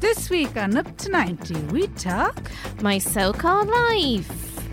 This week on Up to 90, we talk My so called life.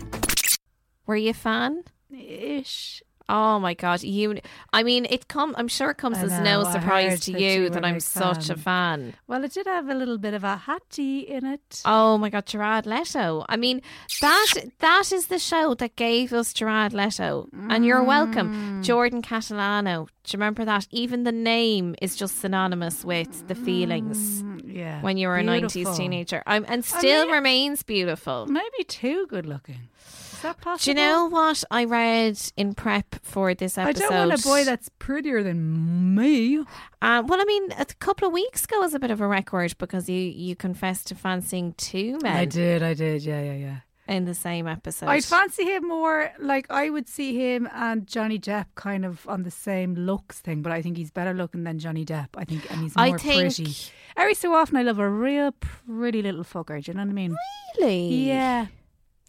Were you a fan? ish. Oh my god, you! I mean, it come. I'm sure it comes I as know, no surprise to that you you that I'm a such a fan. Well, it did have a little bit of a hattie in it. Oh my god, Jared Leto! I mean, that that is the show that gave us Jared Leto, and you're Mm. welcome, Jordan Catalano. Do you remember that? Even the name is just synonymous with the feelings Mm, yeah. when you were a '90s teenager, I'm, and still mean- remains beautiful. Maybe too good looking. Is that possible? Do you know what I read in prep for this episode? I don't want a boy that's prettier than me. Uh, well, I mean, a couple of weeks ago was a bit of a record because you, you confessed to fancying two men I did, I did, yeah, yeah, yeah. In the same episode. I'd fancy him more like I would see him and Johnny Depp kind of on the same looks thing, but I think he's better looking than Johnny Depp. I think, and he's more I think- pretty. Every so often, I love a real pretty little fucker. Do you know what I mean? really? Yeah.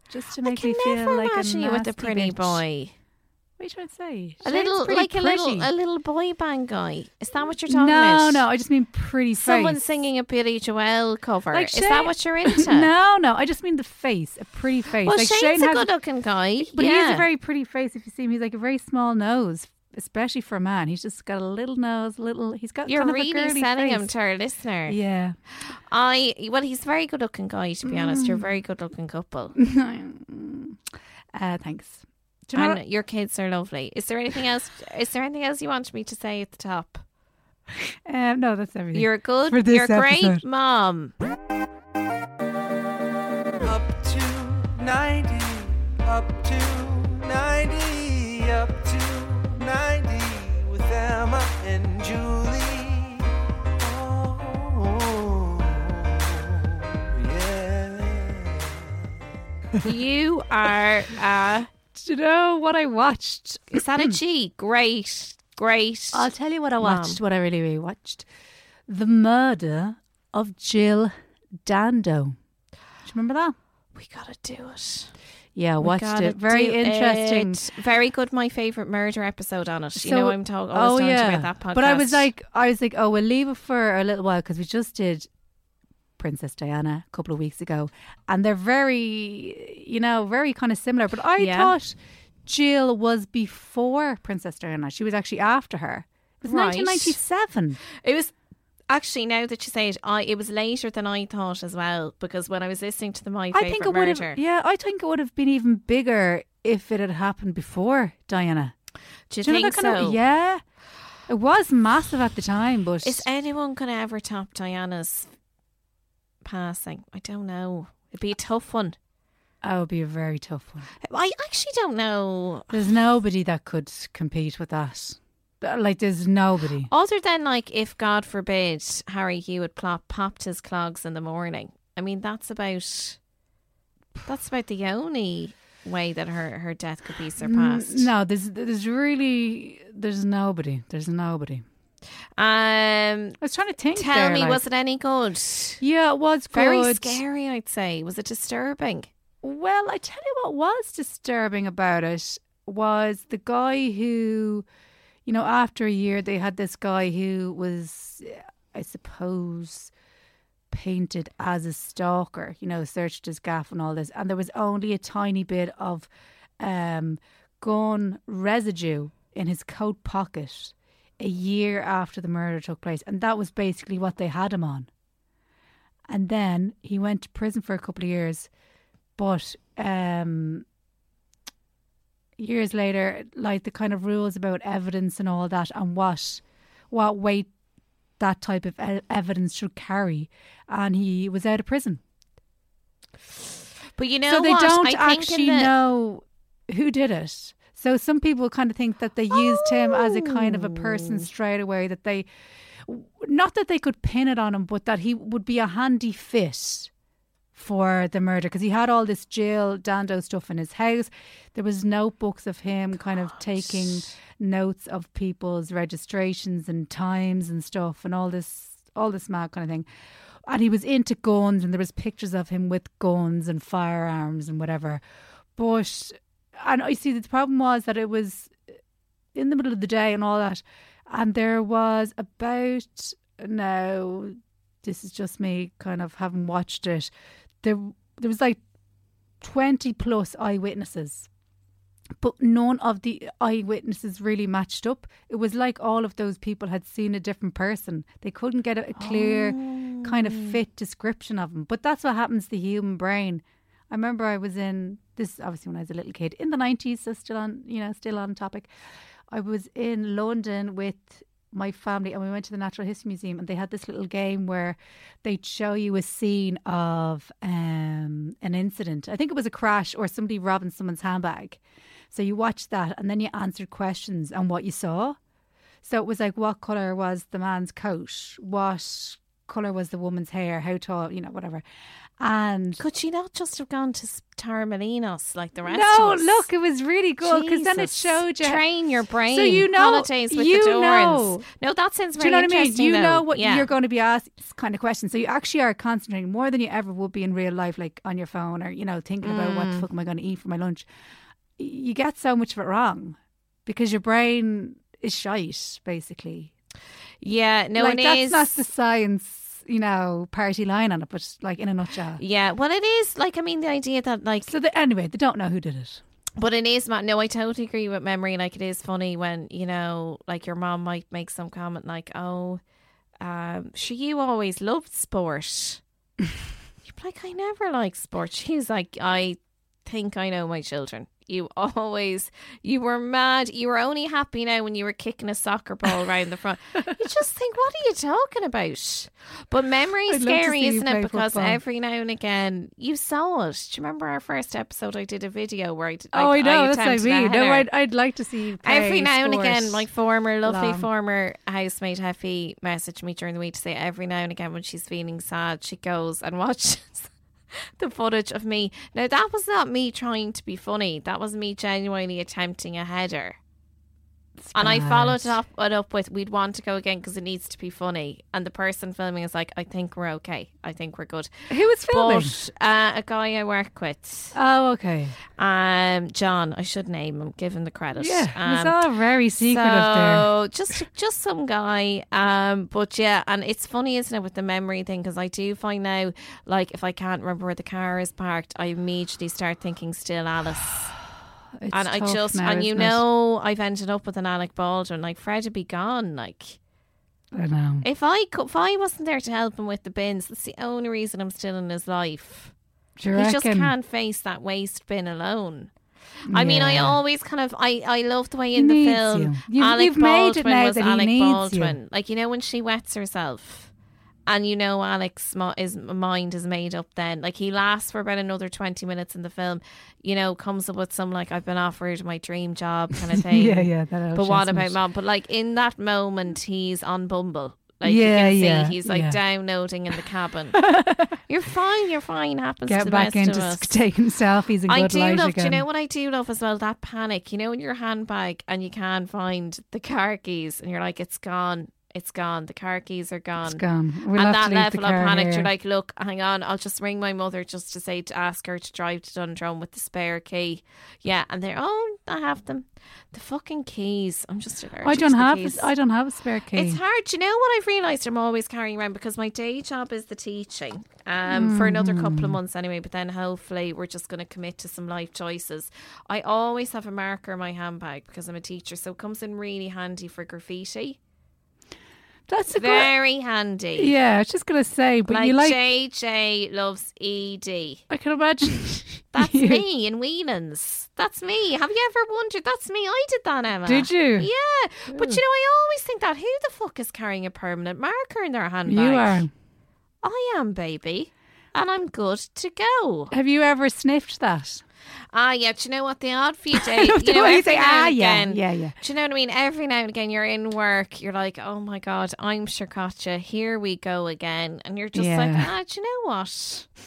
Just to make me feel like a you with a pretty bitch. boy. What are you trying to say? A little, pretty like a little, a little boy band guy. Is that what you're talking no, about? no, no. I just mean pretty Someone face. singing a Billy Joel cover. Like Is that what you're into? no, no, I just mean the face, a pretty face. Well, like Shane's Shane a good-looking guy. but yeah. he has a very pretty face. If you see him, he's like a very small nose, especially for a man. He's just got a little nose, little. He's got. You're kind of a really girly selling face. him to our listener. Yeah. I well, he's a very good-looking guy. To be honest, Mm. you're a very good-looking couple. uh, thanks. Do you know and what? your kids are lovely. Is there anything else? Is there anything else you want me to say at the top? Um, no, that's everything. You're good. For this you're a great mom. Up to 90, up to 90, up to 90 with Emma and Julie. Oh, yeah. You are. Uh, You know what I watched? is that a G? Great, great. I'll tell you what I Mom. watched. What I really, really watched: the murder of Jill Dando. Do you remember that? we gotta do it. Yeah, I watched it. Very interesting. it. Very good. My favorite murder episode on it. you So- know, I'm talking. Always oh, talking about that podcast. But I was like, I was like, oh, we'll leave it for a little while because we just did Princess Diana a couple of weeks ago, and they're very, you know, very kind of similar. But I Yeah. thought Jill was before Princess Diana. She was actually after her. It was Right. 1997. It was actually now that you say it, I it was later than I thought as well because when I was listening to the my I think it would have. Yeah, I think it would have been even bigger if it had happened before Diana. do you Do you think so? of? Yeah, it was massive at the time, but Is anyone going to ever top Diana's passing? I don't know. It'd be a tough one. Oh, that would be a very tough one. I actually don't know. There's nobody that could compete with that. Like, there's nobody. Other than like if God forbid Harry Hewitt plop popped his clogs in the morning. I mean that's about that's about the only way that her, her death could be surpassed. No, there's there's really there's nobody. There's nobody. Um I was trying to think. tell there, me, like- was it any good? Yeah, it was Very good. scary, I'd say. Was it disturbing? Well, I tell you what was disturbing about it was the guy who, you know, after a year they had this guy who was, I suppose, painted as a stalker. You know, searched his gaff and all this, and there was only a tiny bit of um, gun residue in his coat pocket a year after the murder took place, and that was basically what they had him on. And then he went to prison for a couple of years, but um, years later, like the kind of rules about evidence and all that, and what what weight that type of evidence should carry, and he was out of prison. But you know so they what? don't I actually the- know who did it. So some people kind of think that they used him as a kind of a person Oh. straight away. That they, not that they could pin it on him, but that he would be a handy fit for the murder because he had all this Jill Dando stuff in his house. There was notebooks of him kind of taking notes of people's registrations and times and stuff and all this all this mad kind of thing. And he was into guns and there was pictures of him with guns and firearms and whatever. But and I see the problem was that it was in the middle of the day and all that. And there was about now this is just me kind of having watched it. There there was like twenty plus eyewitnesses. But none of the eyewitnesses really matched up. It was like all of those people had seen a different person. They couldn't get a, a clear kind of oh. fit description of him. But that's what happens to the human brain. I remember I was in this obviously when I was a little kid in the nineties, so still on you know, still on topic. I was in London with my family and we went to the Natural History Museum and they had this little game where they'd show you a scene of um, an incident. I think it was a crash or somebody robbing someone's handbag. So you watched that and then you answered questions on what you saw. So it was like what colour was the man's coat? What colour was the woman's hair? How tall, you know, whatever. And Could she not just have gone to Torremolinos like the rest no, of us? look, it was really good because then it showed you train your brain. So you know, holidays with you the Dorans. know. No, that sounds Do very you know what I mean? interesting, You though. know what yeah. you're going to be asked kind of questions. So you actually are concentrating more than you ever would be in real life, like on your phone or, you know, thinking about what Mm. the fuck am I going to eat for my lunch. You get so much of it wrong because your brain is shite, basically. Yeah, no, like, it that's is. not the science, you know, party line on it, but like in a nutshell. Yeah, well, it is like I mean the idea that like, So the, anyway, they don't know who did it. but it is. ma- No, I totally agree with memory. Like it is funny when you know, like your mom might make some comment like, "Oh, um, sure, you always loved sport." You'd be like, "I never liked sport." She's like, "I think I know my children." You always, you were mad. You were only happy now when you were kicking a soccer ball around the front. You just think, what are you talking about? But memory's love to scary, isn't it? Because football. every now and again, you saw it. Do you remember our first episode? I did a video where I did. oh, I know. that's what I mean. No, I'd, I'd like to see you Every now and again, my former, lovely long. former housemate Heffy messaged me during the week to say every now and again when she's feeling sad, she goes and watches the footage of me. Now, that was not me trying to be funny. That was me genuinely attempting a header. And I followed it up, it up with, we'd want to go again because it needs to be funny. And the person filming is like, I think we're okay. I think we're good. Who was filming? But uh, a guy I work with, oh, okay. um, John, I should name him, give him the credit. Yeah, Um, all very secretive there. so just just some guy. Um, but yeah, and it's funny, isn't it, with the memory thing? Because I do find now, like, if I can't remember where the car is parked, I immediately start thinking still Alice. And I just now, and you it? know I've ended up with an Alec Baldwin. Like Fred would be gone. Like I know. if I could, if I wasn't there to help him with the bins, that's the only reason I'm still in his life. He just can't face that waste bin alone. I mean, I always kind of I I love the way He in the film you. You've- Alec you've made it Baldwin now was Alec needs you. Baldwin. Like you know when she wets herself, and you know mo- his mind is made up. Then like he lasts for about another twenty minutes in the film. You know, comes up with some like I've been offered my dream job kind of thing. Yeah, yeah, But what about mom? But like in that moment, he's on Bumble. Like Yeah, you can yeah, he's like yeah. downloading in the cabin. you're fine. You're fine. Happens to Get the back best into of us. taking selfies and I do love. again. Do you know what I do love as well? That panic. You know, in your handbag and you can't find the car keys, and you're like, "It's gone. It's gone. The car keys are gone." It's gone. We'll and that to leave the level of panic, here. you're like, "Look, hang on. I'll just ring my mother just to say to ask her to drive to Dundrum with the spare key." Yeah, and they're, "Oh, I have them. The fucking keys. I'm just allergic I don't have. keys. I don't have a spare key. It's hard. Do you know what I've realised I'm always carrying around because my day job is the teaching um, for another couple Mm. of months anyway. But then hopefully we're just going to commit to some life choices. I always have a marker in my handbag because I'm a teacher, so it comes in really handy for graffiti. That's a good. Very handy. Yeah, I was just gonna say, but like, you like. JJ loves ED. I can imagine. That's you- me in Whelan's. That's me. Have you ever wondered? That's me. I did that, Emma. Did you? Yeah. But you know, I always think that who the fuck is carrying a permanent marker in their handbag? You are. I am, baby. And I'm good to go. Have you ever sniffed that? Ah, yeah. Do you know what? The odd few days, you know, every say, now "Ah, and yeah, again. yeah, yeah." Do you know what I mean? Every now and again, you're in work. You're like, oh my god, I'm Shirkacha. Here we go again, and you're just like, ah, do you know what?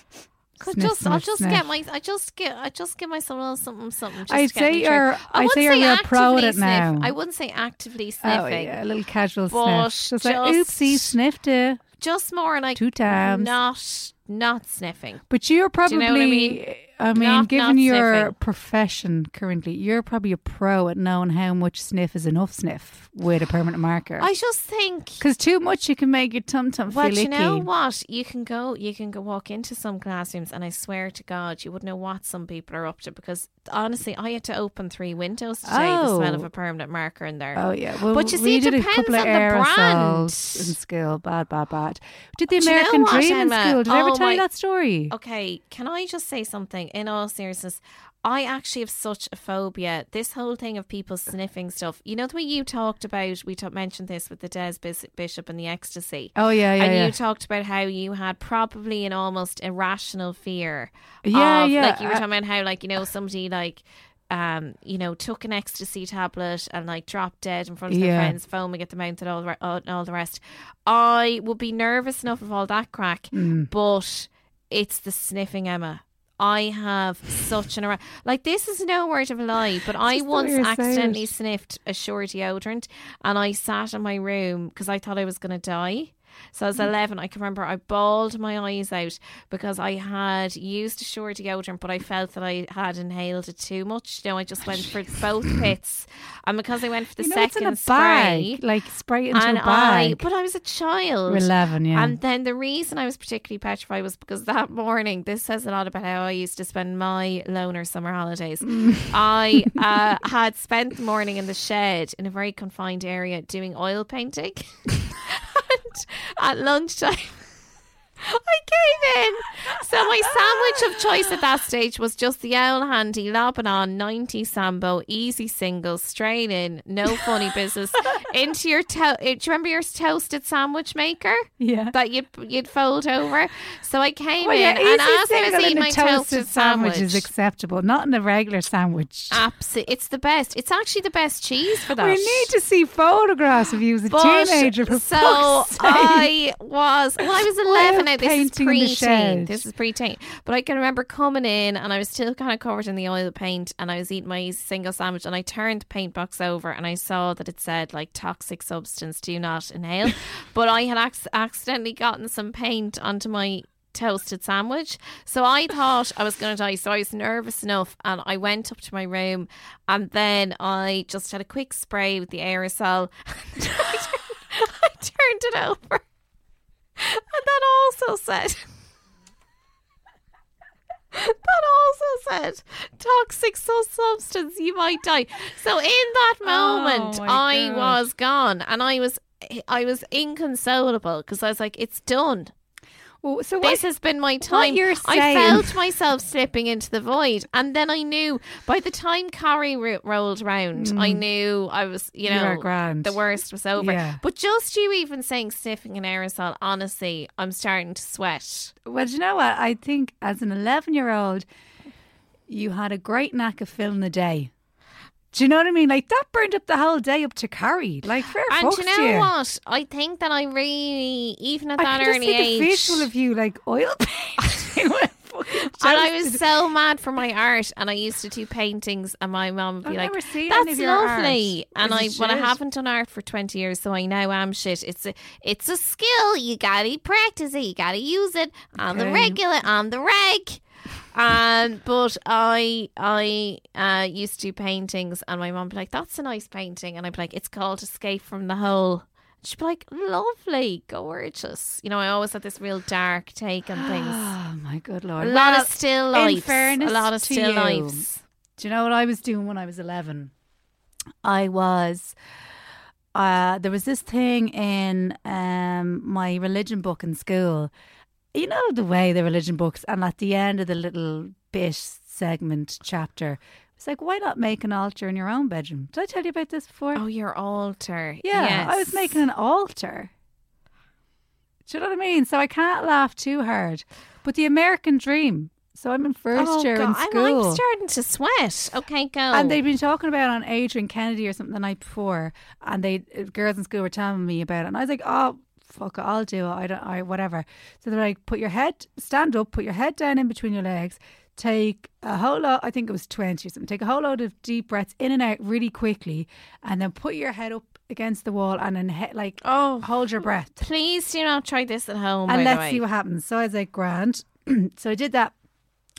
Could Sniff, just, I'll just sniff. get my, I just get, I just give myself a little something, something. Just I'd say you're- I I'd say you're real pro at it now. I wouldn't say actively sniffing. Oh yeah, a little casual sniff. Just like, oopsie, sniffed it. Just more like Two times. not, not sniffing. But you're probably, you know I mean? I mean, Not- given not your sniffing. profession currently, you're probably a pro at knowing how much sniff is enough sniff with a permanent marker. I just think Because too much, you can make your tum tum feel But you know what? You can go, you can go walk into some classrooms, and I swear to God, you wouldn't know what some people are up to. Because honestly, I had to open three windows today. The smell of Oh. a permanent marker in there. Oh yeah, well, But you see, it depends on the brand. in school. Bad, bad, bad. Did the Do you know American what, Dream in school? Did I ever Oh tell you that story? Okay, can I just say something? In all seriousness, I actually have such a phobia. This whole thing of people sniffing stuff. You know the way you talked about. We ta- mentioned this with the Des Bishop and the ecstasy. Oh yeah, yeah, and yeah. you talked about how you had probably an almost irrational fear. Yeah, of, yeah, Like you were I- talking about how, like you know, somebody like, um, you know, took an ecstasy tablet and like dropped dead in front of their Yeah. friends, foaming at the mouth and all the all, all the rest. I would be nervous enough of all that crack, Mm. but it's the sniffing, Emma. I have such an ar- like this is no word of a lie, but I Just the way once accidentally sniffed a Sure deodorant and I sat in my room because I thought I was going to die. So I was Mm. 11. I can remember I bawled my eyes out because I had used a Sure deodorant, but I felt that I had inhaled it too much. You know, I just went for both pits. And because I went for the you know, second spray, bag, like spray into and a I, bag. but I was a child. You're 11, yeah. And then the reason I was particularly petrified was because that morning, this says a lot about how I used to spend my loner summer holidays. I uh, had spent the morning in the shed in a very confined area doing oil painting. at lunchtime, I came in. So my sandwich of choice at that stage was just the old handy Lebanon 90 Sambo, easy single, straight in, no funny business, into your to- eh, Do you remember your toasted sandwich maker? yeah. That you'd you'd fold over. So I came Well, yeah, in and easy as I was single eating in a my toasted sandwich is acceptable, not in a regular sandwich. absolutely, it's the best. It's actually the best cheese for that. we need to see photographs of you as a But- teenager. For so. I was well, I was eleven This is painting in pre-teen. shed. This is pre-teen. But I can remember coming in and I was still kind of covered in the oil paint, and I was eating my single sandwich, and I turned the paint box over, and I saw that it said like toxic substance, do not inhale. but I had ac- accidentally gotten some paint onto my toasted sandwich. So I thought I was going to die. So I was nervous enough and I went up to my room and then I just had a quick spray with the aerosol. I turned it over. And that also said that also said toxic substance you might die so in that oh moment Oh i God. was gone and i was i was inconsolable because i was like it's done Well, so this has been my time. I felt myself slipping into the void, and then I knew by the time Carrie ro- rolled round, I knew I was, you Mm. You know, the worst was over. Yeah. But just you even saying sniffing an aerosol, honestly, I'm starting to sweat. well, do you know what? I think as an 11 year old, you had a great knack of filling the day. Do you know what I mean? Like that burned up the whole day up to Carrie. Like fair And you know what? I think that I really, even at I that can just early see age, the visual of you like oil paint. and I was so mad for my art, and I used to do paintings, and my mum would be I've like, "That's your art. lovely." And Is I, well, I haven't done art for twenty years, so I now am um, shit. It's a, it's a skill. You gotta practice it. You gotta use it on the Okay. regular, on the reg. Um, but I, I uh, used to do paintings, and my mum would be like, "That's a nice painting," and I'd be like, "It's called Escape from the Hole." She'd be like, "Lovely, gorgeous." You know, I always had this real dark take on things. Oh my good lord! A lot Well, of still in lives. fairness a lot of still you, lives. Do you know what I was doing when I was 11? I was uh, there was this thing in um, my religion book in school. You know the way the religion books, and at the end of the little bit segment chapter, it's like, why not make an altar in your own bedroom? Did I tell you about this before? Oh, your altar. yeah, I was making an altar. Do you know what I mean? So I can't laugh too hard. But the American dream. So I'm in first oh, year God, in school. I'm starting to sweat. Okay, go. And they'd been talking about it on Adrian Kennedy or something the night before, and they uh, girls in school were telling me about it, and I was like, "Oh, fuck it, I'll do it. I don't, I whatever." So they're like, "Put your head, stand up, put your head down in between your legs, take a whole lot. I think it was twenty or something. Take a whole load of deep breaths in and out really quickly, and then put your head up against the wall, and then he- like, Oh. hold your breath." Please do not try this at home. and let's see what happens. So I was like, grand. so I did that.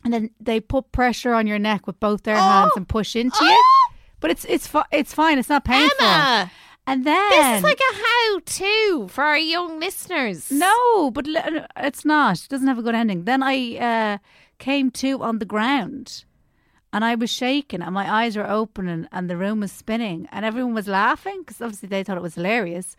And then they put pressure on your neck with both their hands oh! and push into you. Oh! But it's it's fi- it's fine. It's not painful. Emma, And then this is like a how-to for our young listeners. no, but it's not. It doesn't have a good ending. Then I uh, came to on the ground, and I was shaking, and my eyes were opening, and the room was spinning, and everyone was laughing because obviously they thought it was hilarious.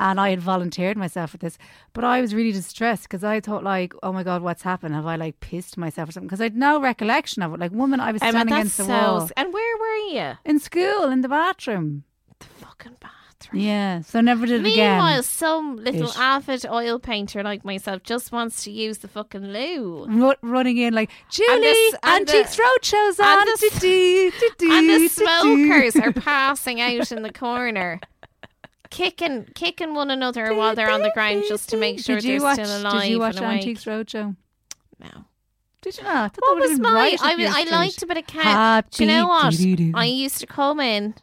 And I had volunteered myself for this, but I was really distressed because I thought, like, oh my god, what's happened? Have I like pissed myself or something? Because I had no recollection of it. Like, woman, I was standing against the so. wall And where were you? in school in the bathroom. The fucking bathroom. Yeah, so never did it Meanwhile, again. some little Ish. avid oil painter like myself just wants to use the fucking loo. Ru- running in like Julie, And the s- and the- Antiques Roadshow's and on. the s- Do-do, do-do, And the smokers are passing out in the corner. Kicking, kicking one another while they're on the ground just to make sure they're watch, still alive Did you watch and. Antiques Roadshow? No. Did you not? I What was my? right I, I liked a bit of cat. Do you know what? I used to come in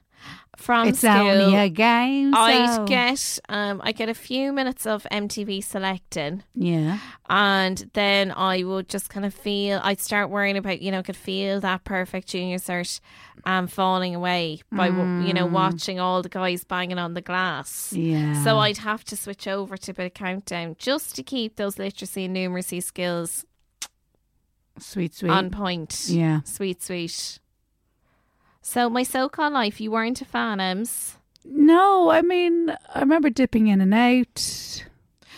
from It's school. only a game. I'd get um I get a few minutes of MTV selecting yeah. and then I would just kind of feel I'd start worrying about you know could feel that perfect junior cert um falling away by w you know watching all the guys banging on the glass. Mm. Yeah. So I'd have to switch over to a bit of countdown just to keep those literacy and numeracy skills sweet, sweet. on point. Yeah. Sweet, sweet. So my so-called life, you weren't a fan, Ems, No, I mean, I remember dipping in and out.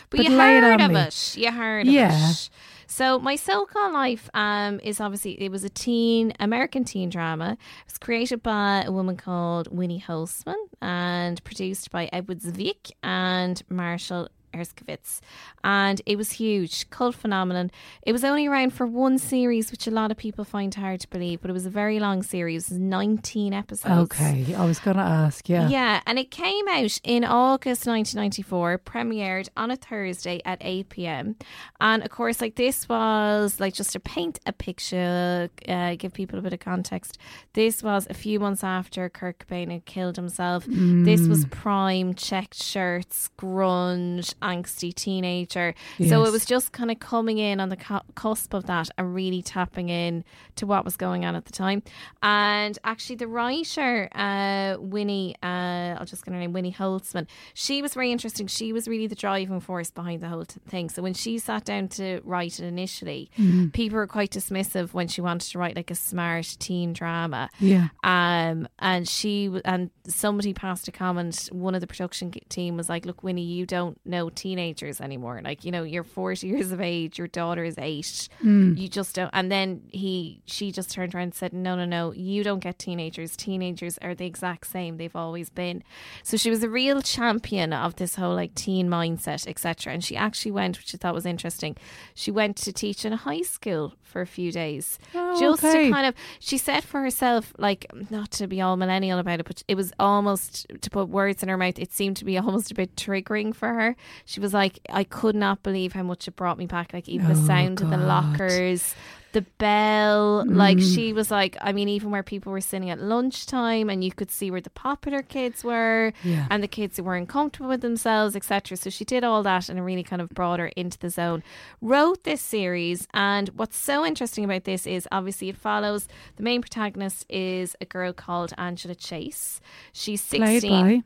but, But you heard of me. it. You heard Yeah. of it. So my so-called life um, is obviously it was a teen American teen drama. It was created by a woman called Winnie Holzman and produced by Edward Zwick and Marshall Herskovitz. And it was huge, cult phenomenon. It was only around for one series, which a lot of people find hard to believe, but it was a very long series, 19 episodes. Okay, I was going to ask, yeah. Yeah, and it came out in August 1994, premiered on a Thursday at 8 p.m. And of course, like this was like just to paint a picture, uh, give people a bit of context. This was a few months after Kurt Cobain had killed himself. This was prime checked shirts, grunge, angsty teenager. So it was just kind of coming in on the cusp of that and really tapping in to what was going on at the time. And actually, the writer, uh, Winnie, uh, I'll just get her name, Winnie Holzman, she was very interesting. She was really the driving force behind the whole t- thing. So when she sat down to write it initially, Mm-hmm. people were quite dismissive when she wanted to write like a smart teen drama. Yeah. Um, and she and somebody passed a comment. One of the production team was like, "Look, Winnie, you don't know teenagers anymore. Like, you know, you're forty years of age. Your daughter is eight. Mm. You just don't." And then he, she just turned around and said, "No, no, no. You don't get teenagers. Teenagers are the exact same. They've always been." So she was a real champion of this whole like teen mindset, etc. And she actually went, which I thought was interesting. She went to teach in a high school for a few days, Oh, just okay. to kind of. She said for herself, like not to be all millennial about it, but it was almost to put words in her mouth. It seemed to be almost a bit triggering for her. She was like, I could not believe how much it brought me back. Like even the Oh, sound of the lockers. The bell, like Mm. she was like, I mean, even where people were sitting at lunchtime and you could see where the popular kids were Yeah. and the kids who weren't comfortable with themselves, etc. So she did all that and it really kind of brought her into the zone. Wrote this series, and what's so interesting about this is obviously it follows the main protagonist is a girl called Angela Chase. She's sixteen.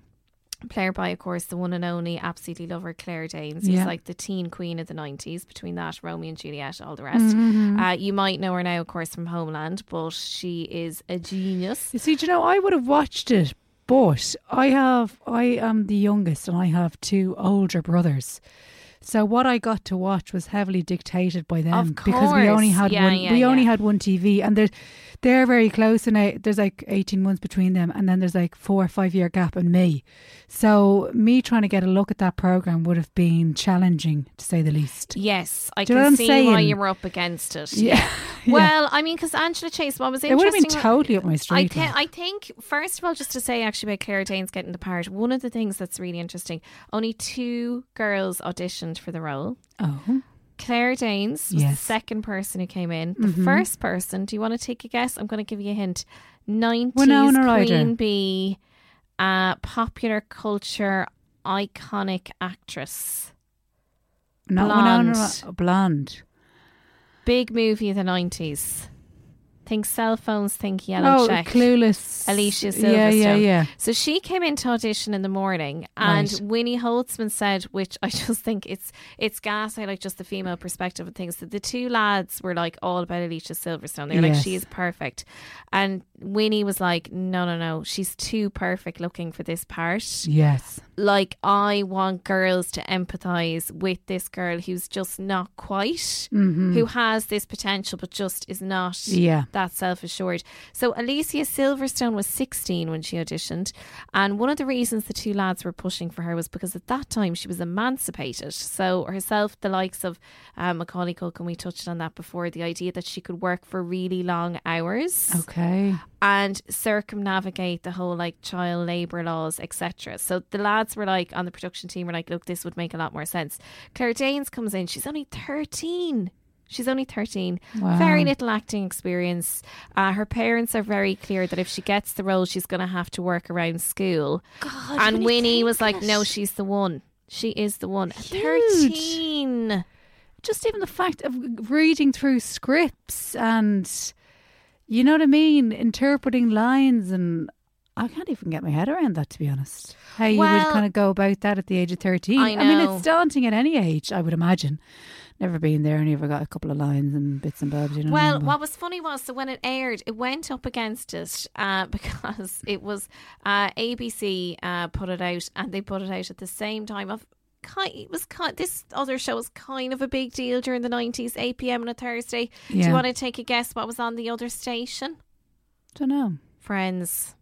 By. Played by, of course, the one and only, absolutely love her, Claire Danes. Yeah. Like the teen queen of the 90s. Between that, Romeo and Juliet, all the rest. Mm-hmm. Uh, you might know her now, of course, from Homeland, but she is a genius. You see, do you know, I would have watched it But I have, I am the youngest, and I have two older brothers. So what I got to watch was heavily dictated by them Of because we only had Yeah, one. yeah, we only had one TV, and they're they're very close, and I, there's like eighteen months between them, and then there's like four or five year gap in me. So me trying to get a look at that program would have been challenging to say the least. Yes, I Do can see why you were up against it. Yeah. Yeah. Well, I mean, because Angela Chase, what was interesting? It would have been totally up my I, street. thi- like. I think, first of all, just to say actually about Claire Danes getting the part, one of the things that's really interesting, only two girls auditioned for the role. oh, Claire Danes was the second person who came in. The Mhm. first person, do you want to take a guess? I'm going to give you a hint. 90s Winona Ryder. Queen Bee, uh, popular culture iconic actress. not Blonde. Winona blonde. Big movie of the 90s. Think cell phones, think yellow oh, check. clueless. Alicia Silverstone. Yeah, yeah, yeah. So she came into audition in the morning, and Right. Winnie Holzman said, which I just think it's it's gas. I like just the female perspective of things. That the two lads were like all about Alicia Silverstone. They were like, she is perfect, and Winnie was like, no, no, no, she's too perfect looking for this part. Yes. Like I want girls to empathise with this girl who's just not quite, who has this potential but just is not Mm-hmm. Yeah. that self assured. So Alicia Silverstone was 16 when she auditioned, and one of the reasons the two lads were pushing for her was because at that time she was emancipated. So herself, the likes of uh, Macaulay Culkin, we touched on that before, the idea that she could work for really long hours Okay. and circumnavigate the whole like child labour laws, etc. So the lads were like on the production team were like, look, this would make a lot more sense. Claire Danes comes in, she's only 13. She's only 13. Wow. Very little acting experience. Uh, her parents are very clear that if she gets the role, she's going to have to work around school. God, and Winnie was like, no, she's the one. She is the one. Huge. 13. Just even the fact of reading through scripts and, you know what I mean, interpreting lines and. I can't even get my head around that, to be honest. How you Well- would kind of go about that at the age of 13. I mean, it's daunting at any age, I would imagine. Never been there, never got a couple of lines and bits and bobs, you know. Well, what was funny was so when it aired, it went up against it uh, because it was uh, ABC uh, put it out, and they put it out at the same time of. Kind, it was kind. This other show was kind of a big deal during the nineties. Eight p.m. on a Thursday. Do you want to take a guess what was on the other station? don't know. Friends.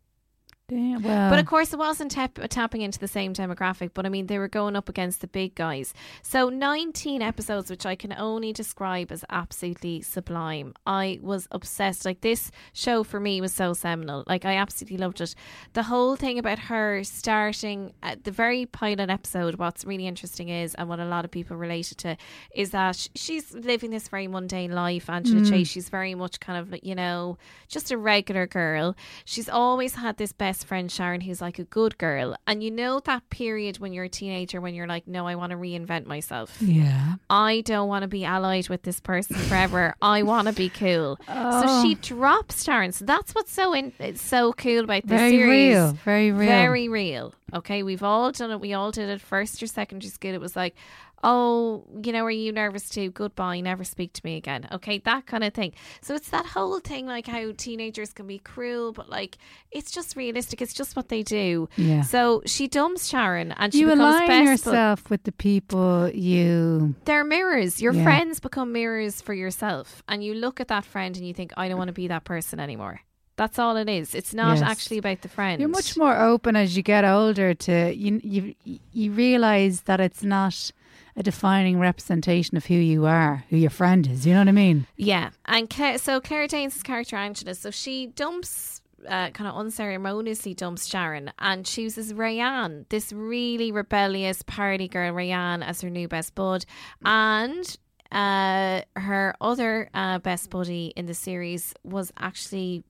Damn, well, But of course, it wasn't tap- tapping into the same demographic. But I mean, they were going up against the big guys. So 19 episodes, which I can only describe as absolutely sublime. I was obsessed. Like this show for me was so seminal. Like I absolutely loved it. The whole thing about her starting at the very pilot episode. What's really interesting is, and what a lot of people related to, is that she's living this very mundane life. Angela Chase. Mm. She's very much kind of you know just a regular girl. She's always had this best friend Sharon, who's like a good girl, and you know that period when you're a teenager when you're like, no, I want to reinvent myself. yeah. I don't want to be allied with this person forever. I want to be cool. So oh. she drops Sharon. So that's what's so in, it's so cool about this Very series. real, very real. Very real. Okay, we've all done it. We all did it first or secondary school. It was like, oh, you know, are you nervous too? Goodbye, never speak to me again. Okay, that kind of thing. So it's that whole thing like how teenagers can be cruel, but like it's just realistic. It's just what they do. Yeah. So she dumps Sharon and she you align yourself with the people you. they're mirrors. Your Yeah. friends become mirrors for yourself. And you look at that friend and you think, I don't want to be that person anymore. That's all it is. It's not Yes. actually about the friend. You're much more open as you get older to you. You you realize that it's not a defining representation of who you are, who your friend is. You know what I mean? Yeah. And so Claire Danes' character, Angela, so she dumps. Uh, kind of unceremoniously dumps Sharon and chooses Rayanne, this really rebellious party girl, Rayanne, as her new best bud. And uh, her other uh, best buddy in the series was actually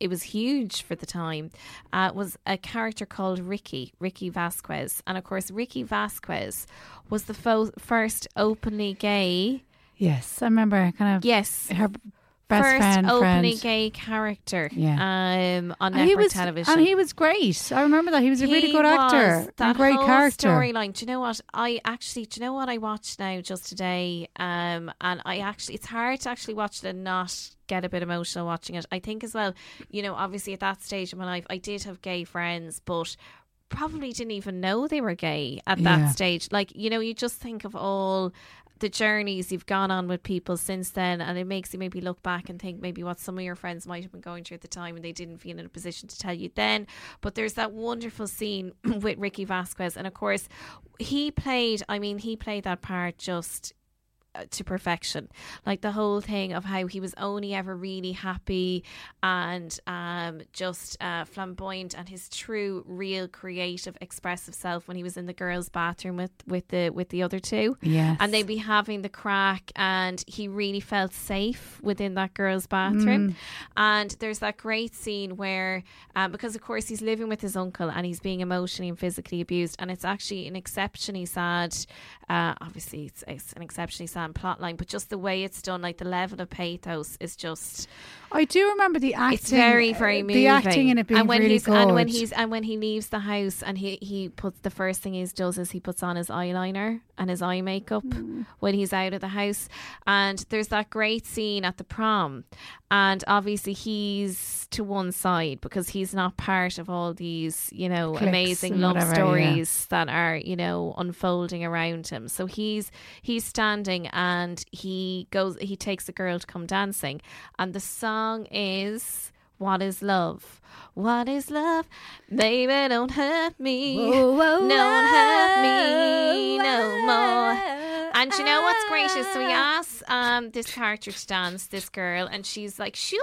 it was huge for the time uh, was a character called Ricky, Ricky Vasquez. And of course, Ricky Vasquez was the fo- first openly gay. Yes, I remember kind of Yes. her best first friend, openly friend. gay character Yeah. um, on network was, television. and he was great. I remember that he was a really He good actor That great character. Storyline. Do you know what? I actually, do you know what I watched now just today? Um, and I actually, it's hard to actually watch it and not get a bit emotional watching it. I think as well, you know, obviously at that stage of my life, I did have gay friends, but probably didn't even know they were gay at that Yeah. stage. Like, you know, you just think of all the journeys you've gone on with people since then and it makes you maybe look back and think maybe what some of your friends might have been going through at the time and they didn't feel in a position to tell you then. But there's that wonderful scene with Ricky Vasquez and of course he played I mean he played that part just to perfection. Like the whole thing of how he was only ever really happy and um just uh flamboyant and his true real creative expressive self when he was in the girls bathroom with with the with the other two. Yes. and they'd be having the crack and he really felt safe within that girl's bathroom. And there's that great scene where um, because of course he's living with his uncle and he's being emotionally and physically abused and it's actually an exceptionally sad uh, obviously it's, it's an exceptionally sad plot line but just the way it's done like the level of pathos is just I do remember the acting. it's very very uh, moving The acting in it being and when really he's good. and when he's and when he leaves the house and he he puts the first thing he does is he puts on his eyeliner and his eye makeup Mm. when he's out of the house and there's that great scene at the prom and obviously he's to one side because he's not part of all these you know Cliques amazing love whatever, yeah. stories that are you know unfolding around him so he's he's standing and he goes he takes a girl to come dancing. And the song is what is love? What is love? Baby don't hurt me. Don't hurt me no more. And you know what's great is so he asks um, this character to dance, this girl, and she's like, sure.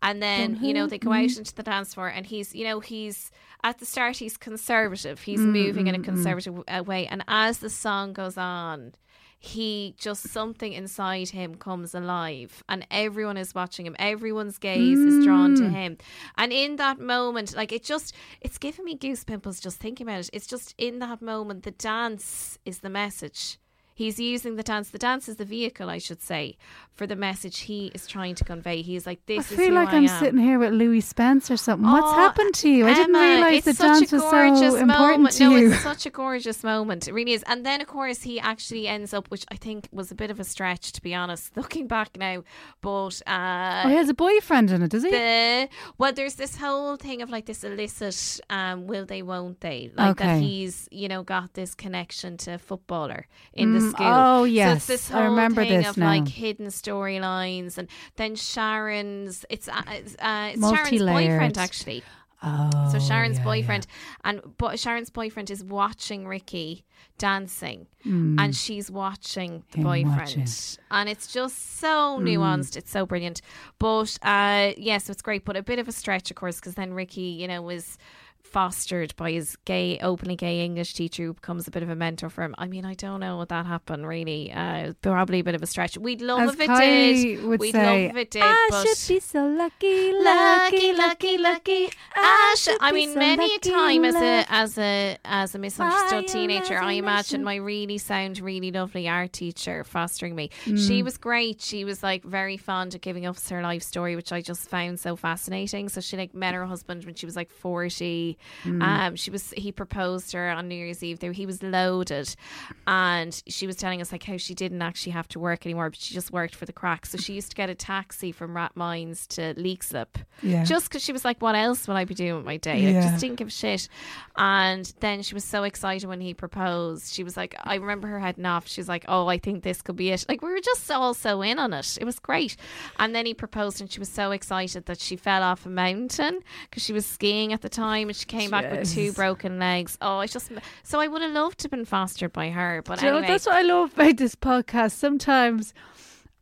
And then, you know, they go out into the dance floor, and he's, you know, he's at the start, he's conservative. He's moving in a conservative uh, way. And as the song goes on, he just something inside him comes alive and everyone is watching him. Everyone's gaze is drawn to mm. him. And in that moment like it just it's giving me goose pimples just thinking about it. It's just in that moment the dance is the message He's using the dance. The dance is the vehicle, I should say, for the message he is trying to convey. He's like, I "This is feel like I I'm am." sitting here with Louie Spence or something. What's Oh, happened to you? I didn't realize the dance a was so important moment. to no, you. it's such a gorgeous moment. It really is. And then, of course, he actually ends up, which I think was a bit of a stretch, to be honest, looking back now. But uh, oh, he has a boyfriend in it, does he? the well, there's this whole thing of like this illicit, um, will they, won't they? Like that he's, you know, got this connection to a footballer in the Mm, oh, so yes. it's this I whole remember thing this of now. like hidden storylines, and then Sharon's. It's uh, it's, uh, Sharon's boyfriend actually. Oh, So Sharon's yeah, boyfriend, and but Sharon's boyfriend is watching Ricky dancing, Hmm. and she's watching the Him boyfriend, watching. and it's just so nuanced. It's so brilliant. But uh, yeah, so it's great, but a bit of a stretch, of course, because then Ricky, you know, was fostered by his gay, openly gay English teacher who becomes a bit of a mentor for him. I mean, I don't know what that happened really. Uh, probably a bit of a stretch. We'd love As if it Kylie did. would We'd say, love if it did. I should be so lucky, lucky, lucky, lucky. I, should, I mean, so many a lucky, time as a as a as a misunderstood teenager, I imagine my really sound, really lovely art teacher fostering me. Mm. She was great. She was like very fond of giving us her life story, which I just found so fascinating. So she like met her husband when she was like forty. Mm. Um, she was he proposed to her on New Year's Eve. There, he was loaded, and she was telling us like how she didn't actually have to work anymore, but she just worked for the crack. So she used to get a taxi from Rathmines to Leixlip, Yeah. just because she was like, "What else will I be doing with my day?" Like, Yeah. just didn't give a shit. And then she was so excited when he proposed. She was like, "I remember her heading off." She was like, "Oh, I think this could be it." Like we were just all so in on it. It was great. And then he proposed, and she was so excited that she fell off a mountain because she was skiing at the time, and she came back with two broken legs. Oh, it's just so I would have loved to have been fostered by her, but Do you know, anyway. that's what I love about this podcast. Sometimes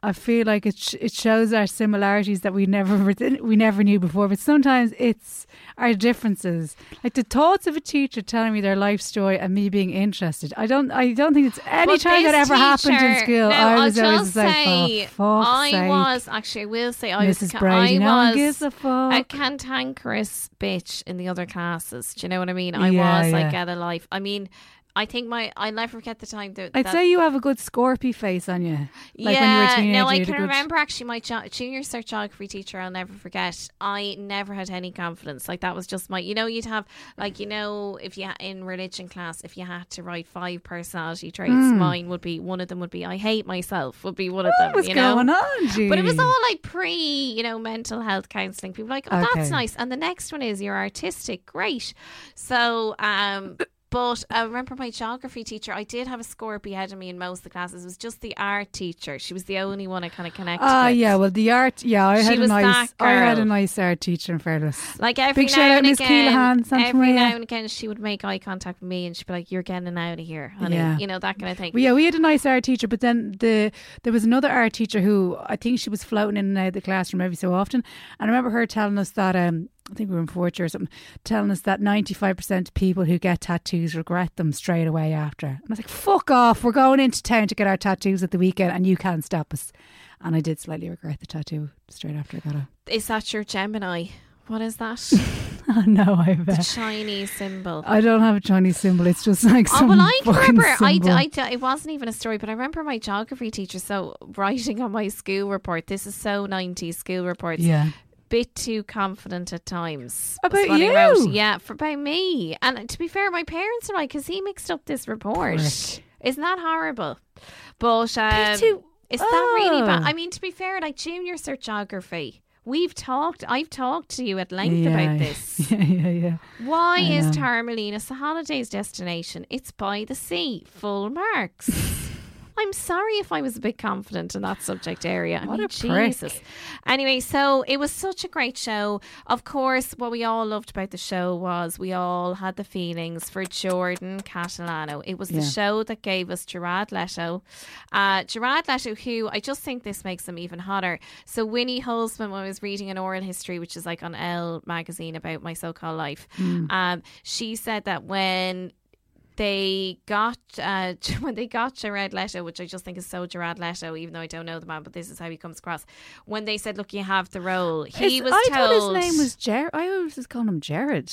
I feel like it sh- it shows our similarities that we never we never knew before, but sometimes it's our differences. Like the thoughts of a teacher telling me their life story and me being interested. I don't I don't think it's any But time that ever happened in school. Now, I I'll was always just like, oh, say, for fuck's I sake. was actually. I will say, I Mrs. was. Brady, I no was gives a fuck. a cantankerous bitch in the other classes. Do you know what I mean? I Yeah, was like, yeah. get a life. I mean, I think my I'll never forget the time that I'd that- say you have a good Scorpy face on you. Like yeah, when you were a no, I can good- remember actually my jo- junior cert geography teacher. I'll never forget. I never had any confidence. Like that was just my. You know, you'd have like you know if you in religion class, if you had to write five personality traits, mine would be one of them. Would be I hate myself. Would be one of them. What's you know? going on, But it was all like pre, you know, mental health counselling. People were like, oh, that's nice. And the next one is you're artistic. Great. So, um, but I remember my geography teacher, I did have a score ahead of me in most of the classes. It was just the art teacher. She was the only one I kind of connected Ah, with. yeah. Well, the art. Yeah, I She had a nice. I had a nice art teacher. In fairness, Like every Big now shout out, and Miss again, Keelahan, every now and again, she would make eye contact with me, and she'd be like, "You're getting out of here, honey," Yeah. you know that kind of thing. Well, yeah, we had a nice art teacher, but then the there was another art teacher who I think she was floating in and out of the classroom every so often. And I remember her telling us that um, I think we were in fourth or something, telling us that ninety five percent of people who get tattoos regret them straight away after. And I was like, "Fuck off! We're going into town to get our tattoos at the weekend, and you can't stop us." And I did slightly regret the tattoo straight after I got it. Is that your Gemini? What is that? Oh no, I've. the Uh, Chinese symbol. I don't have a Chinese symbol. It's just like Oh some Oh, well, I can remember. I. I, it wasn't even a story, but I remember my geography teacher. So writing on my school report, this is so nineties school reports. yeah. Bit too confident at times. About you? Yeah, for about me. And to be fair, my parents are like, because he mixed up this report. Prick. Isn't that horrible? But um, too- is that really bad? Oh. I mean, to be fair, like junior cert geography. We've talked. I've talked to you at length yeah, about this. Yeah, yeah, yeah. Why I is. Taormina a holidays destination? It's by the sea, full marks. I'm sorry if I was a bit confident in that subject area. I What mean, a prick. Anyway, so it was such a great show. Of course, what we all loved about the show was we all had the feelings for Jordan Catalano. It was the Yeah. show that gave us Gerard Leto. Uh, Gerard Leto, who I just think this makes him even hotter. So Winnie Holzman, when I was reading an oral history, which is like on Elle magazine about my so-called life, um, she said that when they got uh, when they got Gerard Leto, which I just think is so Gerard Leto, even though I don't know the man, but this is how he comes across. When they said, "Look, you have the role," he Is- was I told. thought his name was Jared. I always just called him Jared.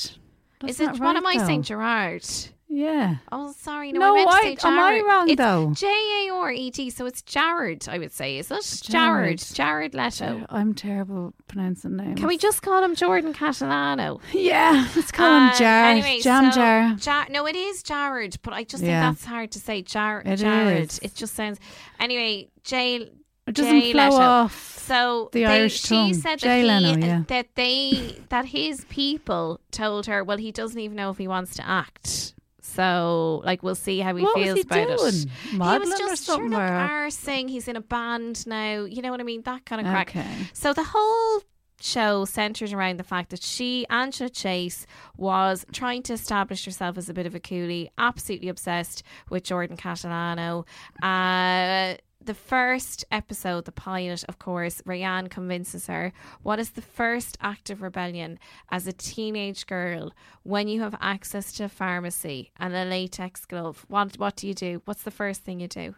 That's Is it? not What right, am I saying. Gerard? Yeah. Oh, sorry. No, No, I meant to I- say am I wrong, it's though? J A R E D, so it's Jared. I would say, is it Jared. Jared? Jared Leto. I'm terrible pronouncing names. Can we just call him Jordan Catalano? Yeah, let's call Um, him Jar. anyway, Jam so Jar. Jar- No, it is Jared, but I just think Yeah. that's hard to say. Jar- It Jared. is. It just sounds. Anyway, Jay. It doesn't Jay flow Leto. off. So the they, Irish she tongue. said Jay that, he, Leno, yeah. that they that his people told her, well, he doesn't even know if he wants to act. So, like, we'll see how he What feels he about doing? it. he was just sure or- arsing. He's in a band now. You know what I mean? That kind of crack. Okay. So the whole show centered around the fact that she, Angela Chase, was trying to establish herself as a bit of a coolie, absolutely obsessed with Jordan Catalano. Uh, the first episode, the pilot, of course, Rayanne convinces her what is the first act of rebellion as a teenage girl when you have access to a pharmacy and a latex glove? What what do you do? What's the first thing you do?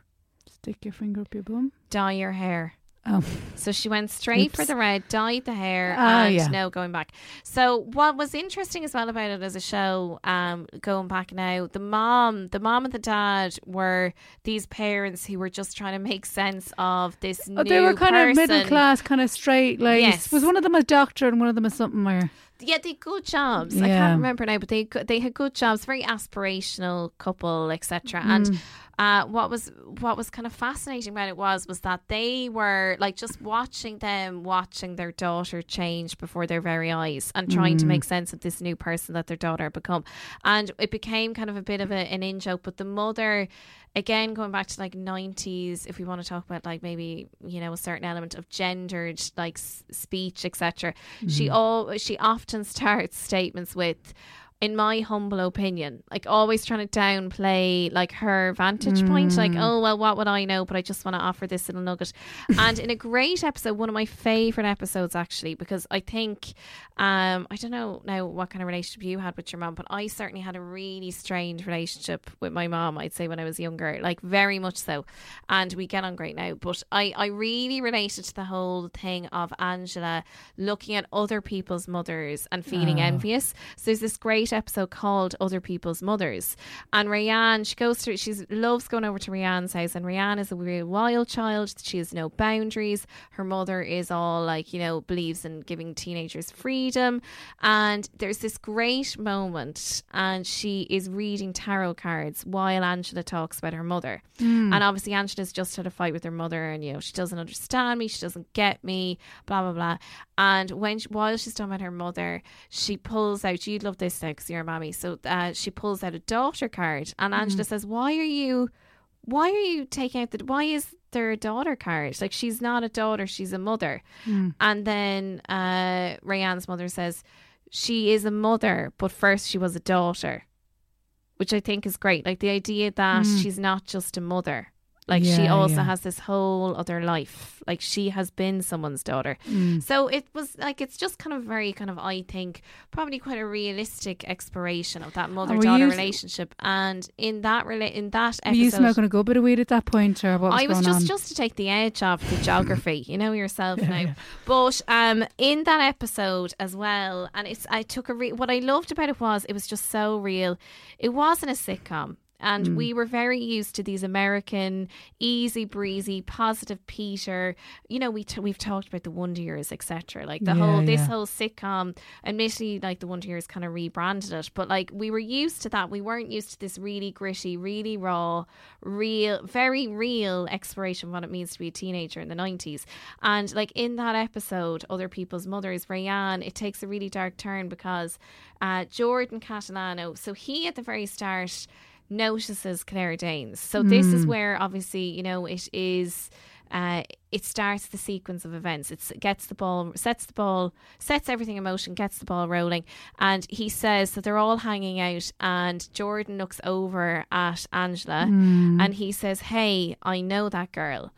Stick your finger up your bum. Dye your hair. Oh, So she went straight for the red, dyed the hair, Ah, and yeah. no going back. So what was interesting as well about it as a show, um, going back now, the mom, the mom and the dad were these parents who were just trying to make sense of this oh they were kind of middle class, kind of straight. Like, Yes. was one of them a doctor and one of them a something? Or Yeah, they had good jobs. I can't remember now, but they they had good jobs. Very aspirational couple, etc. Mm. And uh, what was what was kind of fascinating about it was was that they were like just watching them watching their daughter change before their very eyes and trying Mm. to make sense of this new person that their daughter had become. And it became kind of a bit of a, an in joke. But the mother. Again, going back to like nineties, if we want to talk about like maybe you know a certain element of gendered like s- speech, etc. She mm-hmm. all she often starts statements with, "In my humble opinion," like always trying to downplay like her vantage point, like oh well, what would I know? But I just want to offer this little nugget. and in a great episode, one of my favorite episodes actually, because I think um I don't know now what kind of relationship you had with your mom, but I certainly had a really strained relationship with my mom. I'd say when I was younger, like very much so, and we get on great now. But I I really related to the whole thing of Angela looking at other people's mothers and feeling envious. So there's this great great episode called Other People's Mothers. And Rayanne, she goes through, she loves going over to Rayanne's house. And Rayanne is a real wild child. She has no boundaries. Her mother is all like, you know, believes in giving teenagers freedom. And there's this great moment, and she is reading tarot cards while Angela talks about her mother. Hmm. And obviously, Angela's just had a fight with her mother, and, you know, she doesn't understand me. She doesn't get me, blah, blah, blah. And when she, while she's talking about her mother, she pulls out, you'd love this now a mammy. So uh, she pulls out a daughter card, and Angela says, Why are you, why are you taking out the, why is there a daughter card? Like, she's not a daughter, she's a mother. And then uh, Rayanne's mother says, She is a mother, but first she was a daughter, which I think is great. Like, the idea that she's not just a mother. Like she also yeah. has this whole other life. Like she has been someone's daughter. Mm. So it was like it's just kind of very kind of I think probably quite a realistic exploration of that mother daughter relationship. And in that rela- in that Were you episode, smoking a good bit of weed at that point, or what was I was just on? just to take the edge off the geography, you know yourself now. But um, in that episode as well, and it's I took a re- what I loved about it was it was just so real. It wasn't a sitcom. And Mm. we were very used to these American, easy breezy, positive Peter. You know, we t- we've talked about the Wonder Years, etc. Like the Yeah, whole this yeah. whole sitcom. Admittedly, like the Wonder Years kind of rebranded it, but like we were used to that. We weren't used to this really gritty, really raw, real, very real exploration of what it means to be a teenager in the nineties. And like in that episode, other people's mothers, Rayanne, it takes a really dark turn because uh, Jordan Catalano. So he at the very start notices Claire Danes. So this is where obviously you know it is. Uh, it starts the sequence of events. It's, it gets the ball, sets the ball, sets everything in motion, gets the ball rolling. And he says that they're all hanging out, and Jordan looks over at Angela and he says, Hey, I know that girl.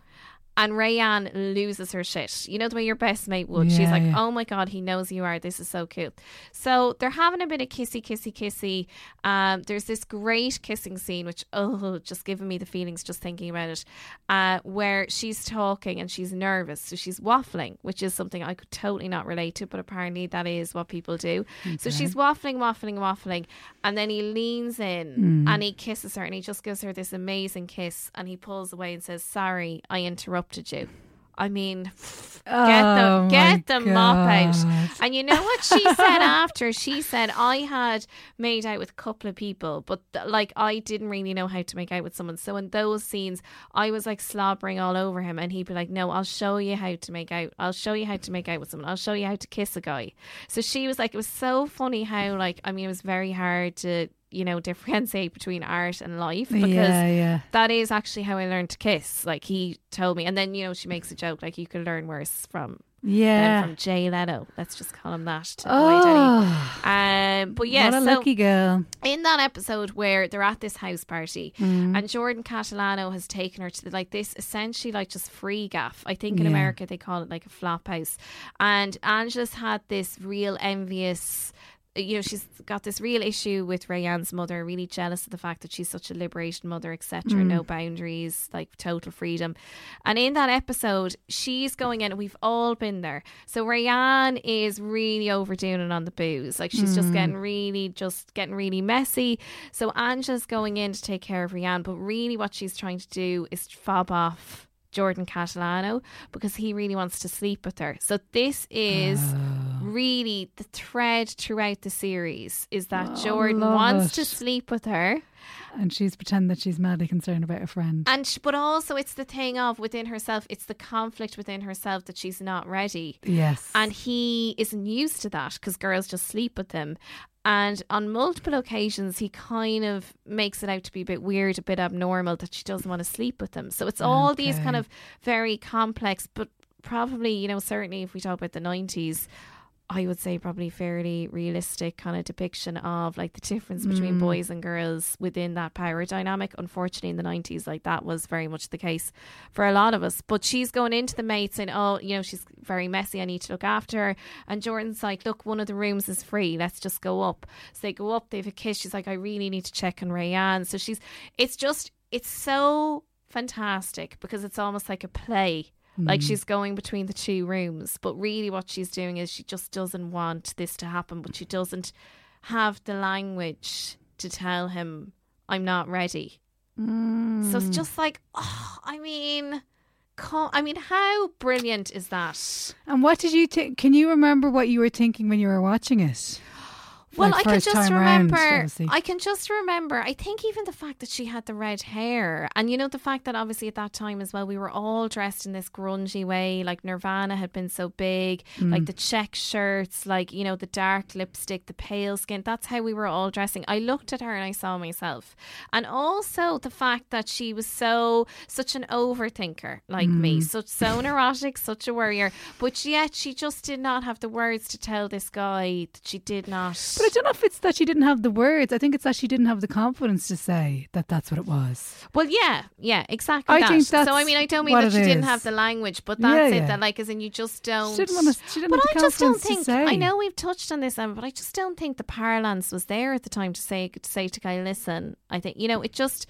And Rayanne loses her shit. You know the way your best mate would. She's like, yeah. "Oh my god, he knows you are. This is so cool." So they're having a bit of kissy, kissy, kissy. Um, there's this great kissing scene, which oh, just giving me the feelings just thinking about it. Uh, where she's talking and she's nervous, so she's waffling, which is something I could totally not relate to, but apparently that is what people do. So she's waffling, waffling, waffling, and then he leans in and he kisses her, and he just gives her this amazing kiss, and he pulls away and says, "Sorry, I interrupted you." I mean, get Oh the get the mop out. And you know what she said after? She said I had made out with a couple of people, but th- like I didn't really know how to make out with someone. So in those scenes, I was like slobbering all over him, and he'd be like, "No, I'll show you how to make out. I'll show you how to make out with someone. I'll show you how to kiss a guy." So she was like, it was so funny how like I mean, it was very hard to you know differentiate between art and life because yeah, yeah. that is actually how I learned to kiss. Like he told me, and then you know she makes a joke like you could learn worse from Yeah. from Jay Leno. Let's just call him that. To avoid any. Oh, Um, but yeah, what a so lucky girl. in that episode where they're at this house party Mm. and Jordan Catalano has taken her to the, like this essentially like just free gaff. I think in Yeah. America they call it like a flop house. And Angela's had this real envious you know, she's got this real issue with Rayanne's mother, really jealous of the fact that she's such a liberation mother, etc. No mm. boundaries, like total freedom. And in that episode, she's going in, and we've all been there. So Rayanne is really overdoing it on the booze. Like she's just getting mm. really, just getting really messy. So Angela's going in to take care of Rayanne, but really what she's trying to do is fob off Jordan Catalano because he really wants to sleep with her. So this is ah. really the thread throughout the series is that oh, Jordan love wants to sleep with her And she's pretending that she's madly concerned about her friend. and sh- but also it's the thing of within herself it's the conflict within herself that she's not ready yes. and he isn't used to that because girls just sleep with him. And on multiple occasions, he kind of makes it out to be a bit weird, a bit abnormal that she doesn't want to sleep with him. So it's all these kind of very complex, but probably, you know, certainly if we talk about the 90s, I would say probably fairly realistic kind of depiction of like the difference between mm. boys and girls within that power dynamic. Unfortunately, in the 90s, like that was very much the case for a lot of us. But she's going into the mate saying, Oh, you know, she's very messy. I need to look after her. And Jordan's like, Look, one of the rooms is free. Let's just go up. So they go up, they have a kiss. She's like, I really need to check on Rayanne. So she's, it's just, it's so fantastic because it's almost like a play. Like she's going between the two rooms, but really what she's doing is she just doesn't want this to happen, but she doesn't have the language to tell him I'm not ready. So Mm. it's just like, oh, I mean, I mean, how brilliant is that? And what did you think? Can you remember what you were thinking when you were watching it? Well, Like I can just round, remember. I can just remember. I think even the fact that she had the red hair, and you know the fact that obviously at that time as well, we were all dressed in this grungy way. Like Nirvana had been so big, Mm. like the check shirts, like you know the dark lipstick, the pale skin. That's how we were all dressing. I looked at her and I saw myself, and also the fact that she was so such an overthinker, like me, Mm. such so neurotic, such a worrier, but yet she just did not have the words to tell this guy that she did not. But I don't know if it's that she didn't have the words. I think it's that she didn't have the confidence to say that that's what it was. Well, yeah, yeah, exactly. I that. think so. I mean, I don't mean that it she didn't have the language, but Yeah, that's it. yeah. That like, as in, you just don't. She didn't wanna- she didn't but I just don't think. I know we've touched on this, Emma, but I just don't think the parlance was there at the time to say to say to guy, listen. I think you know it just.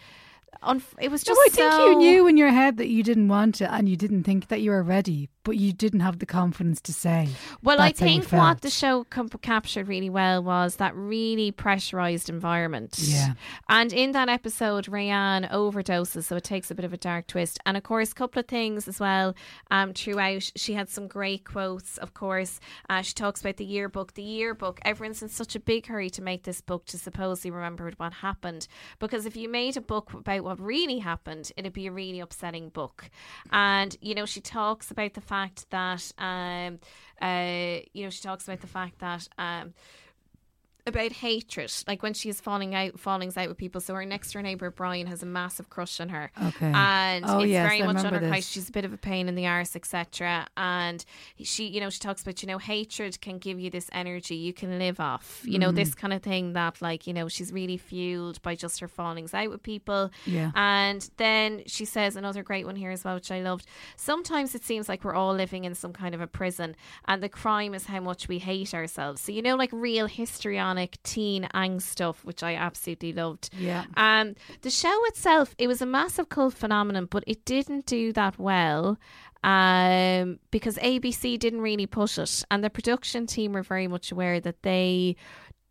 On, it was No, just. I think so- you knew in your head that you didn't want it and you didn't think that you were ready, but you didn't have the confidence to say. Well, I that's how you think what the show com- captured really well was that really pressurized environment. Yeah. And in that episode, Rayanne overdoses, so it takes a bit of a dark twist. And of course, a couple of things as well um, throughout. She had some great quotes, of course. Uh, she talks about the yearbook. The yearbook, everyone's in such a big hurry to make this book to supposedly remember what happened. Because if you made a book about what really happened, it'd be a really upsetting book. And, you know, she talks about the fact that, um, uh, you know, she talks about the fact that, um, about hatred, like when she's falling out, fallings out with people. So her next door neighbor Brian has a massive crush on her, Okay. and Oh, it's yes, very I much on her this. She's a bit of a pain in the arse, etc. And she, you know, she talks about you know hatred can give you this energy you can live off, you know, Mm. this kind of thing that like you know she's really fueled by just her fallings out with people. Yeah. And then she says another great one here as well, which I loved. Sometimes it seems like we're all living in some kind of a prison, and the crime is how much we hate ourselves. So you know, like real teen angst stuff, which I absolutely loved. Yeah. Um, the show itself, it was a massive cult phenomenon, but it didn't do that well. Um, because ABC didn't really push it, and the production team were very much aware that they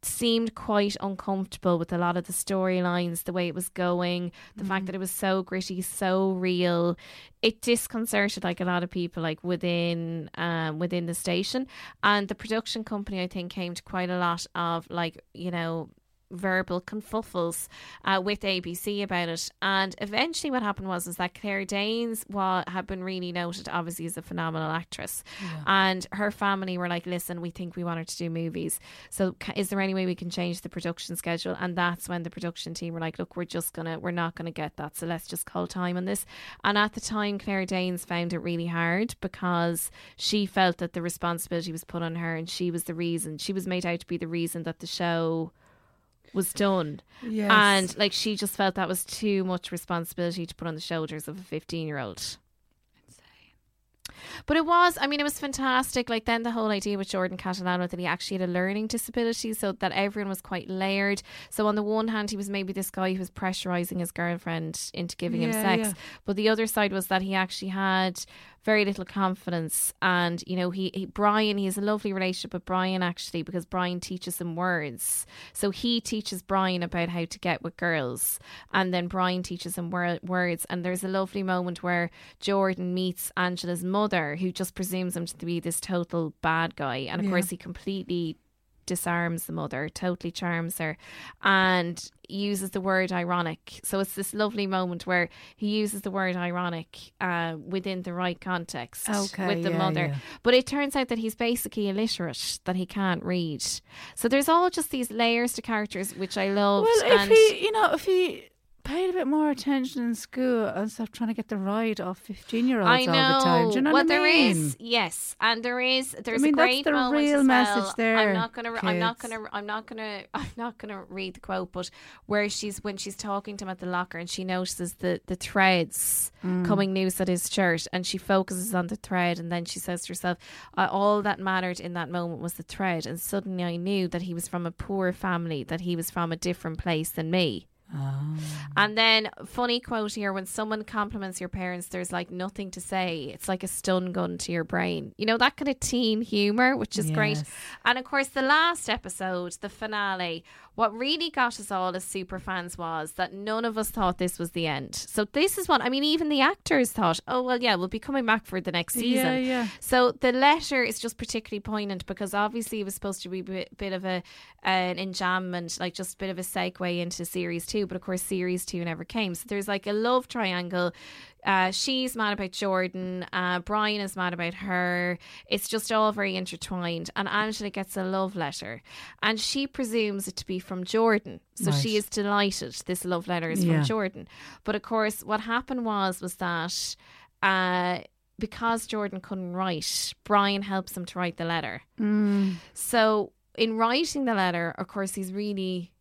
seemed quite uncomfortable with a lot of the storylines, the way it was going, the fact that it was so gritty, so real. It disconcerted like a lot of people, like within um within the station, and the production company I think came to quite a lot of like you know verbal confuffles uh, with ABC about it. And eventually, what happened was is that Claire Danes wa- had been really noted, obviously, as a phenomenal actress, and her family were like, "Listen, we think we want her to do movies. So, is there any way we can change the production schedule?" And that's when the production team were like, "Look, we're just gonna, we're not gonna get that. So let's just call time on this." And at the time, Claire Danes found it really hard because she felt that the responsibility was put on her, and she was the reason. She was made out to be the reason that the show was done. Yes. And like she just felt that was too much responsibility to put on the shoulders of a 15 year old. But it was, I mean, it was fantastic. Like then the whole idea with Jordan Catalano that he actually had a learning disability, so that everyone was quite layered. So on the one hand, he was maybe this guy who was pressurizing his girlfriend into giving him sex, yeah. but the other side was that he actually had very little confidence. And you know, he, he Brian, he has a lovely relationship with Brian actually because Brian teaches him words. So he teaches Brian about how to get with girls, and then Brian teaches him wor- words. And there's a lovely moment where Jordan meets Angela's mother, who just presumes him to be this total bad guy, and of Yeah. course he completely disarms the mother, totally charms her, and uses the word ironic. So it's this lovely moment where he uses the word ironic uh, within the right context Okay, with the yeah, mother. yeah. But it turns out that he's basically illiterate, that he can't read. So there's all just these layers to characters, which I love. Well, if and he, you know, if he paid a bit more attention in school and stop trying to get the ride off fifteen-year-olds I know. all the time, do you know well, what I there mean? is, yes, and there is. There's I mean, a that's great the moment real message there, I'm not gonna. I'm not gonna. I'm not gonna. I'm not gonna read the quote, but where she's when she's talking to him at the locker and she notices the the threads Mm. coming loose at his shirt, and she focuses on the thread, and then she says to herself, "All that mattered in that moment was the thread." And suddenly, I knew that he was from a poor family, that he was from a different place than me. Ah. And then, funny quote here when someone compliments your parents, there's like nothing to say. It's like a stun gun to your brain. You know, that kind of teen humor, which is great. And of course, the last episode, the finale, what really got us all as super fans was that none of us thought this was the end. So, this is what I mean, even the actors thought, oh, well, yeah, we'll be coming back for the next season. Yeah, yeah. So the letter is just particularly poignant because obviously it was supposed to be a bit, bit of a an enjambment, like just a bit of a segue into series two. But of course, series two never came. So there's like a love triangle. Uh, she's mad about Jordan. Uh, Brian is mad about her. It's just all very intertwined. And Angela gets a love letter, and she presumes it to be from Jordan. So she is delighted. This love letter is Yeah. from Jordan. But of course, what happened was was that. Uh, because Jordan couldn't write, Brian helps him to write the letter. So, in writing the letter, of course, he's really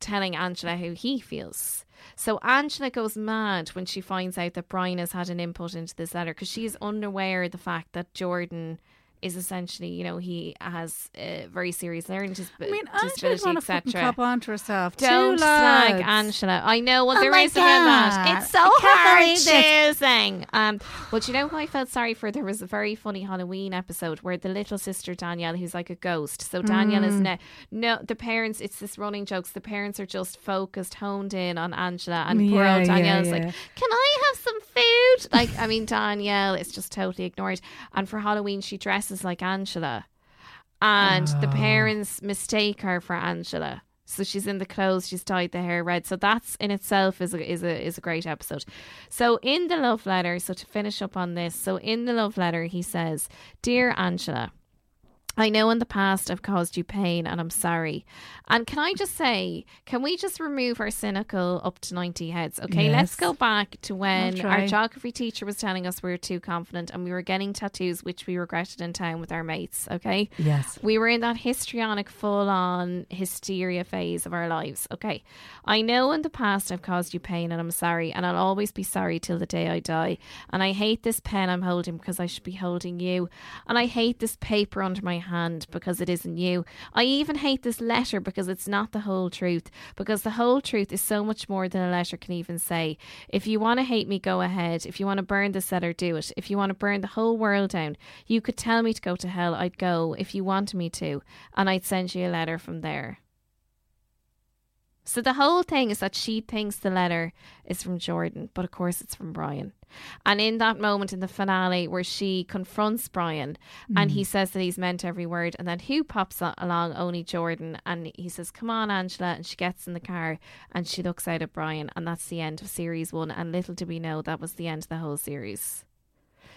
telling Angela how he feels. So, Angela goes mad when she finds out that Brian has had an input into this letter because she is unaware of the fact that Jordan is essentially, you know, he has a very serious learning dis- I mean, disability, to etc. cop onto herself. Don't Two slag lads. Angela. I know. Well, Oh there is a bit of that. God. It's so hard choosing. Um, do you know who I felt sorry for? There was a very funny Halloween episode where the little sister Danielle, who's like a ghost. So Danielle Mm. is ne- no. The parents. It's this running jokes. The parents are just focused, honed in on Angela, and poor Yeah, old yeah, Danielle's yeah. like, "Can I have some food?" Like, I mean, Danielle is just totally ignored. And for Halloween, she dresses like Angela and the Oh. parents mistake her for Angela. So she's in the clothes, she's dyed the hair red. So that's in itself is a is a is a great episode. So in the love letter, so to finish up on this, so in the love letter he says, "Dear Angela, I know in the past I've caused you pain and I'm sorry. And can I just say, can we just remove our cynical up to 90 heads? Okay, let's go back to when our geography teacher was telling us we were too confident and we were getting tattoos, which we regretted in town with our mates. Okay. Yes. We were in that histrionic, full on hysteria phase of our lives. Okay. I know in the past I've caused you pain and I'm sorry, and I'll always be sorry till the day I die. And I hate this pen I'm holding because I should be holding you. And I hate this paper under my hand because it isn't you. I even hate this letter because it's not the whole truth. Because the whole truth is so much more than a letter can even say. If you want to hate me, go ahead. If you want to burn this letter, do it. If you want to burn the whole world down, you could tell me to go to hell. I'd go if you wanted me to, and I'd send you a letter from there. So the whole thing is that she thinks the letter is from Jordan, but of course it's from Brian. And in that moment in the finale where she confronts Brian and he mm. says that he's meant every word, and then who pops along? Only Jordan. And he says, Come on, Angela. And she gets in the car and she looks out at Brian, and that's the end of series one. And little do we know that was the end of the whole series.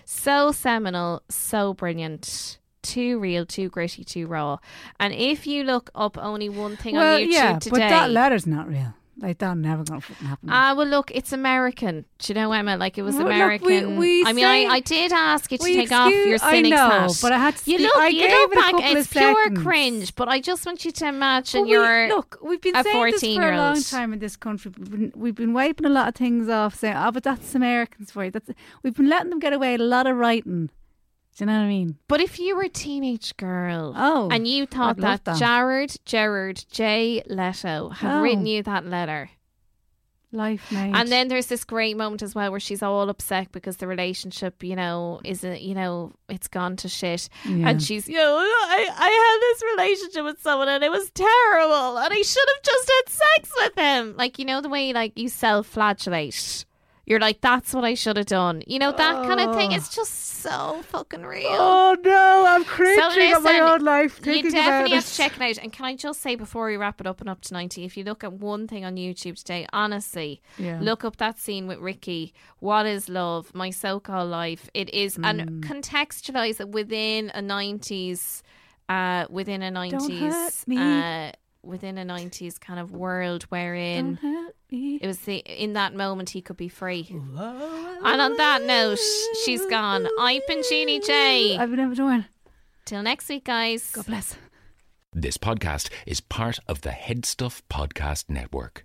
So seminal, so brilliant. Too real, too gritty, too raw. And if you look up only one thing well, on YouTube yeah, today, but that letter's not real. Like that never gonna fucking happen. Ah, well, look, it's American. Do you know, Emma? Like it was Well, look, American. we- we I mean, I, I did ask you to take off excuse- your I cynics know, but I had to You look, I you look back. It's pure cringe. But I just want you to imagine we- you're look, we've been a saying this for a 14-year-old. long time in this country. We've been, we've been wiping a lot of things off, saying, "Oh, but that's Americans for you." That's we've been letting them get away a lot of writing. Do you know what I mean? But if you were a teenage girl, Oh, and you thought I'd love that, that. Jared, Gerard J. Leto had Oh. written you that letter, Life, mate. and then there's this great moment as well where she's all upset because the relationship, you know, isn't, uh, you know, it's gone to shit, Yeah. and she's, you know, I, I had this relationship with someone and it was terrible, and I should have just had sex with him, like you know the way like you self-flagellate. You're like, that's what I should have done. You know, that kind of thing. It's just so fucking real. oh no, I'm cringing at my own life You definitely about have to check it out. And can I just say before we wrap it up and up to 90, if you look at one thing on YouTube today, honestly, Yeah. look up that scene with Rickie. What is love? My so called life. It is, Mm. and contextualize it within a 90s, uh, within a 90s, hurt me. uh, within a 90s kind of world wherein. Don't hurt me. It was the in that moment he could be free. And on that note, she's gone. I've been Jeannie J. I've been ever doing. Till next week, guys. God bless. This podcast is part of the Head Stuff Podcast Network.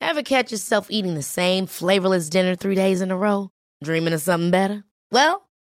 Ever catch yourself eating the same flavorless dinner three days in a row? Dreaming of something better? Well,